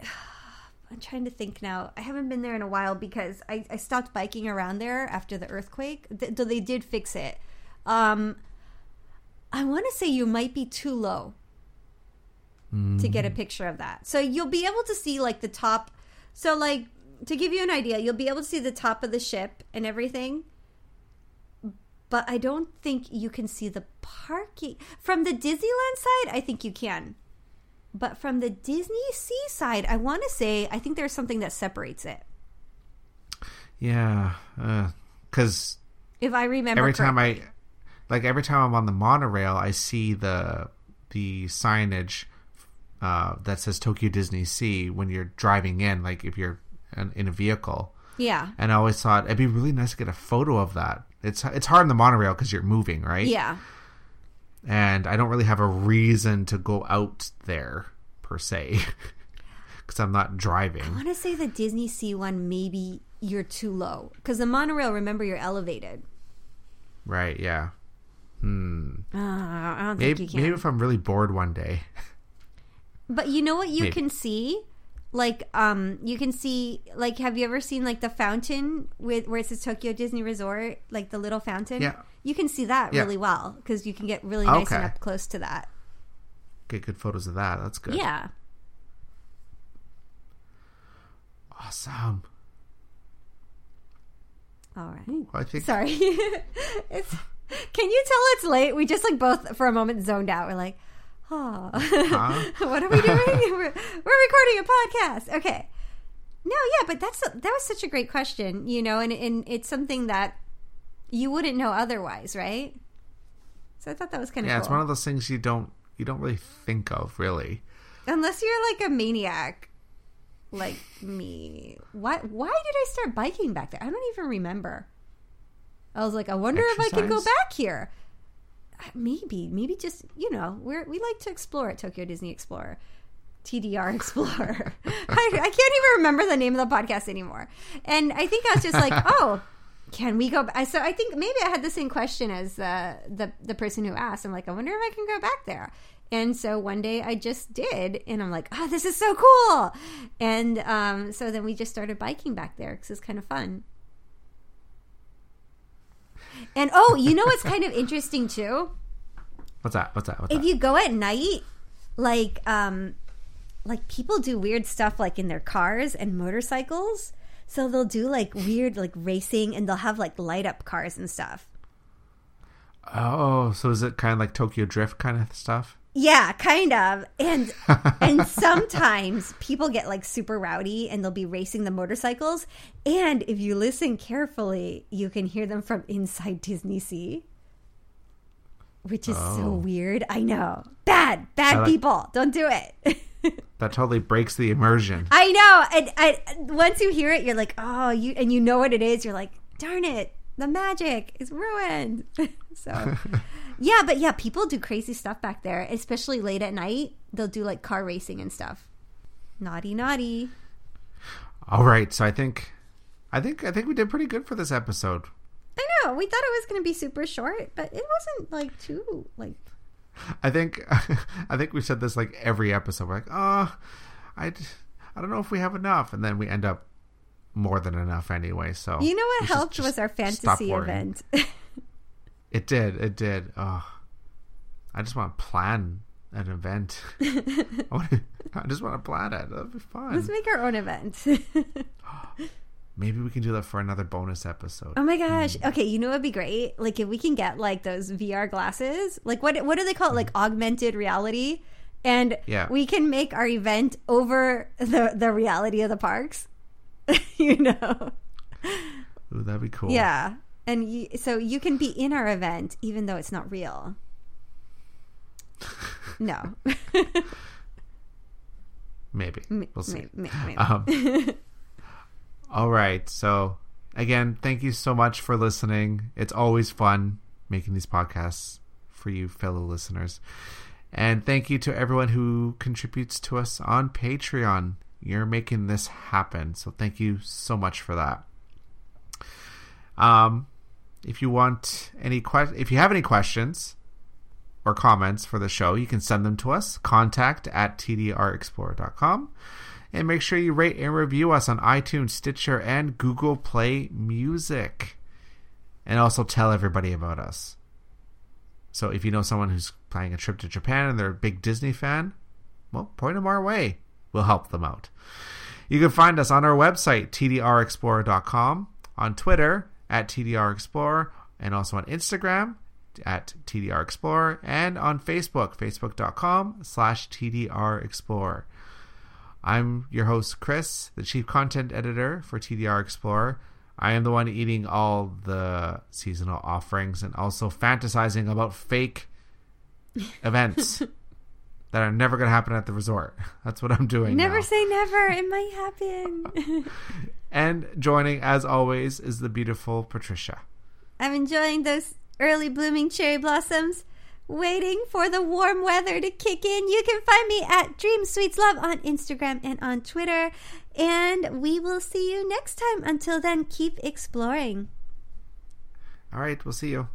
Speaker 1: I'm trying to think now. I haven't been there in a while because I, I stopped biking around there after the earthquake. Though they did fix it. Um, I want to say you might be too low to get a mm. picture of that. So you'll be able to see like the top. So like to give you an idea, you'll be able to see the top of the ship and everything. But I don't think you can see the parking from the Disneyland side. I think you can, but from the Disney Sea side, I want to say I think there's something that separates it.
Speaker 2: Yeah, uh, because
Speaker 1: If I remember,
Speaker 2: every time. I, like every time I'm on the monorail, I see the the signage uh, that says Tokyo Disney Sea when you're driving in, like if you're in, in a vehicle.
Speaker 1: yeah,
Speaker 2: And I always thought it'd be really nice to get a photo of that. It's it's hard in the monorail because you're moving, right?
Speaker 1: yeah,
Speaker 2: And I don't really have a reason to go out there per se because I'm not driving.
Speaker 1: I want to say the Disney Sea one. Maybe you're too low because the monorail. Remember, you're elevated.
Speaker 2: Right? Yeah. Hmm.
Speaker 1: Uh, I don't think
Speaker 2: Maybe
Speaker 1: you can.
Speaker 2: maybe if I'm really bored one day.
Speaker 1: But you know what you
Speaker 2: Maybe.
Speaker 1: can see? Like um you can see like have you ever seen like the fountain with where it says Tokyo Disney Resort, like the little fountain?
Speaker 2: Yeah.
Speaker 1: You can see that
Speaker 2: Yeah.
Speaker 1: really well because you can get really nice and up close to that.
Speaker 2: Get good photos of that. That's good.
Speaker 1: Yeah.
Speaker 2: Awesome.
Speaker 1: All right.
Speaker 2: I think
Speaker 1: Sorry. it's Can you tell it's late? We just like both for a moment zoned out. We're like, oh,
Speaker 2: Huh?
Speaker 1: what are we doing? we're, we're recording a podcast. Okay. No, yeah, but that's that was such a great question, you know, and and it's something that you wouldn't know otherwise, right? So I thought that was kind of
Speaker 2: yeah,
Speaker 1: cool.
Speaker 2: it's one of those things you don't you don't really think of really.
Speaker 1: Unless you're like a maniac like me. Why why did I start biking back there? I don't even remember. I was like, I wonder if I can go back here. Uh, Maybe, maybe just you know, we're we like to explore at Tokyo Disney Explorer. TDR Explorer. I, I can't even remember the name of the podcast anymore. And I think I was just like, oh, can we go? Back? So I think maybe I had the same question as uh, the the person who asked. I'm like, I wonder if I can go back there. And so one day I just did, and I'm like, oh, this is so cool. And um, so then we just started biking back there because it's kind of fun. And oh, you know what's kind of interesting too?
Speaker 2: What's that? What's that? What's
Speaker 1: if
Speaker 2: that?
Speaker 1: you go at night like um like people do weird stuff like in their cars and motorcycles so they'll do like weird like racing and they'll have like light up cars and stuff
Speaker 2: oh, so is it kind of like Tokyo Drift kind of stuff?
Speaker 1: Yeah kind of and and sometimes people get like super rowdy and they'll be racing the motorcycles and if you listen carefully you can hear them from inside disney sea which is so
Speaker 2: Oh.
Speaker 1: weird i know bad bad
Speaker 2: like-
Speaker 1: people don't do it
Speaker 2: That totally breaks the immersion.
Speaker 1: I know. And I, once you hear it, you're like, oh, you and you know what it is. You're like, darn it, the magic is ruined. so, yeah, but yeah, people do crazy stuff back there, especially late at night. They'll do like car racing and stuff. Naughty, naughty.
Speaker 2: All right, so I think, I think, I think we did pretty good for this episode.
Speaker 1: I know. We thought it was going to be super short, but it wasn't like too like.
Speaker 2: I think, I think we said this like every episode. We're like, oh, I, I don't know if we have enough, and then we end up more than enough anyway. So
Speaker 1: You know what helped was our fantasy event.
Speaker 2: It did. It did. Oh, I just want to plan an event. I, wanna, I just want to plan it. That'd be fun.
Speaker 1: Let's make our own event.
Speaker 2: Maybe we can do that for another bonus episode.
Speaker 1: Oh my gosh. Hmm. Okay, you know what'd be great? Like if we can get like those VR glasses. Like what what do they call it? Hmm. Like augmented reality. And
Speaker 2: Yeah.
Speaker 1: we can make our event over the the reality of the parks. you know.
Speaker 2: Ooh, that'd be cool.
Speaker 1: Yeah. And you, so you can be in our event even though it's not real. No.
Speaker 2: Maybe. We'll see.
Speaker 1: may- may- maybe.
Speaker 2: Um, all right. So, again, thank you so much for listening. It's always fun making these podcasts for you, fellow listeners. And thank you to everyone who contributes to us on Patreon. You're making this happen. So, thank you so much for that. Um, if you want any que- if you have any questions or comments for the show, you can send them to us. Contact at tdrexplorer.com. And make sure you rate and review us on iTunes, Stitcher, and Google Play Music. And also tell everybody about us. So if you know someone who's planning a trip to Japan and they're a big Disney fan, well, point them our way. We'll help them out. You can find us on our website, tdrexplorer.com, on Twitter at tdrexplorer, and also on Instagram at tdrexplorer, and on Facebook, facebook.com slash tdrexplorer. I'm your host, Chris, the chief content editor for TDR Explorer. I am the one eating all the seasonal offerings and also fantasizing about fake events that are never going to happen at the resort. That's what I'm doing.
Speaker 1: Never
Speaker 2: now.
Speaker 1: say never. It might happen.
Speaker 2: and joining, as always, is the beautiful Patricia.
Speaker 1: I'm enjoying those early blooming cherry blossoms. Waiting for the warm weather to kick in. You can find me at Dream Sweets Love on Instagram and on Twitter. And we will see you next time. Until then, keep exploring.
Speaker 2: All right, we'll see you.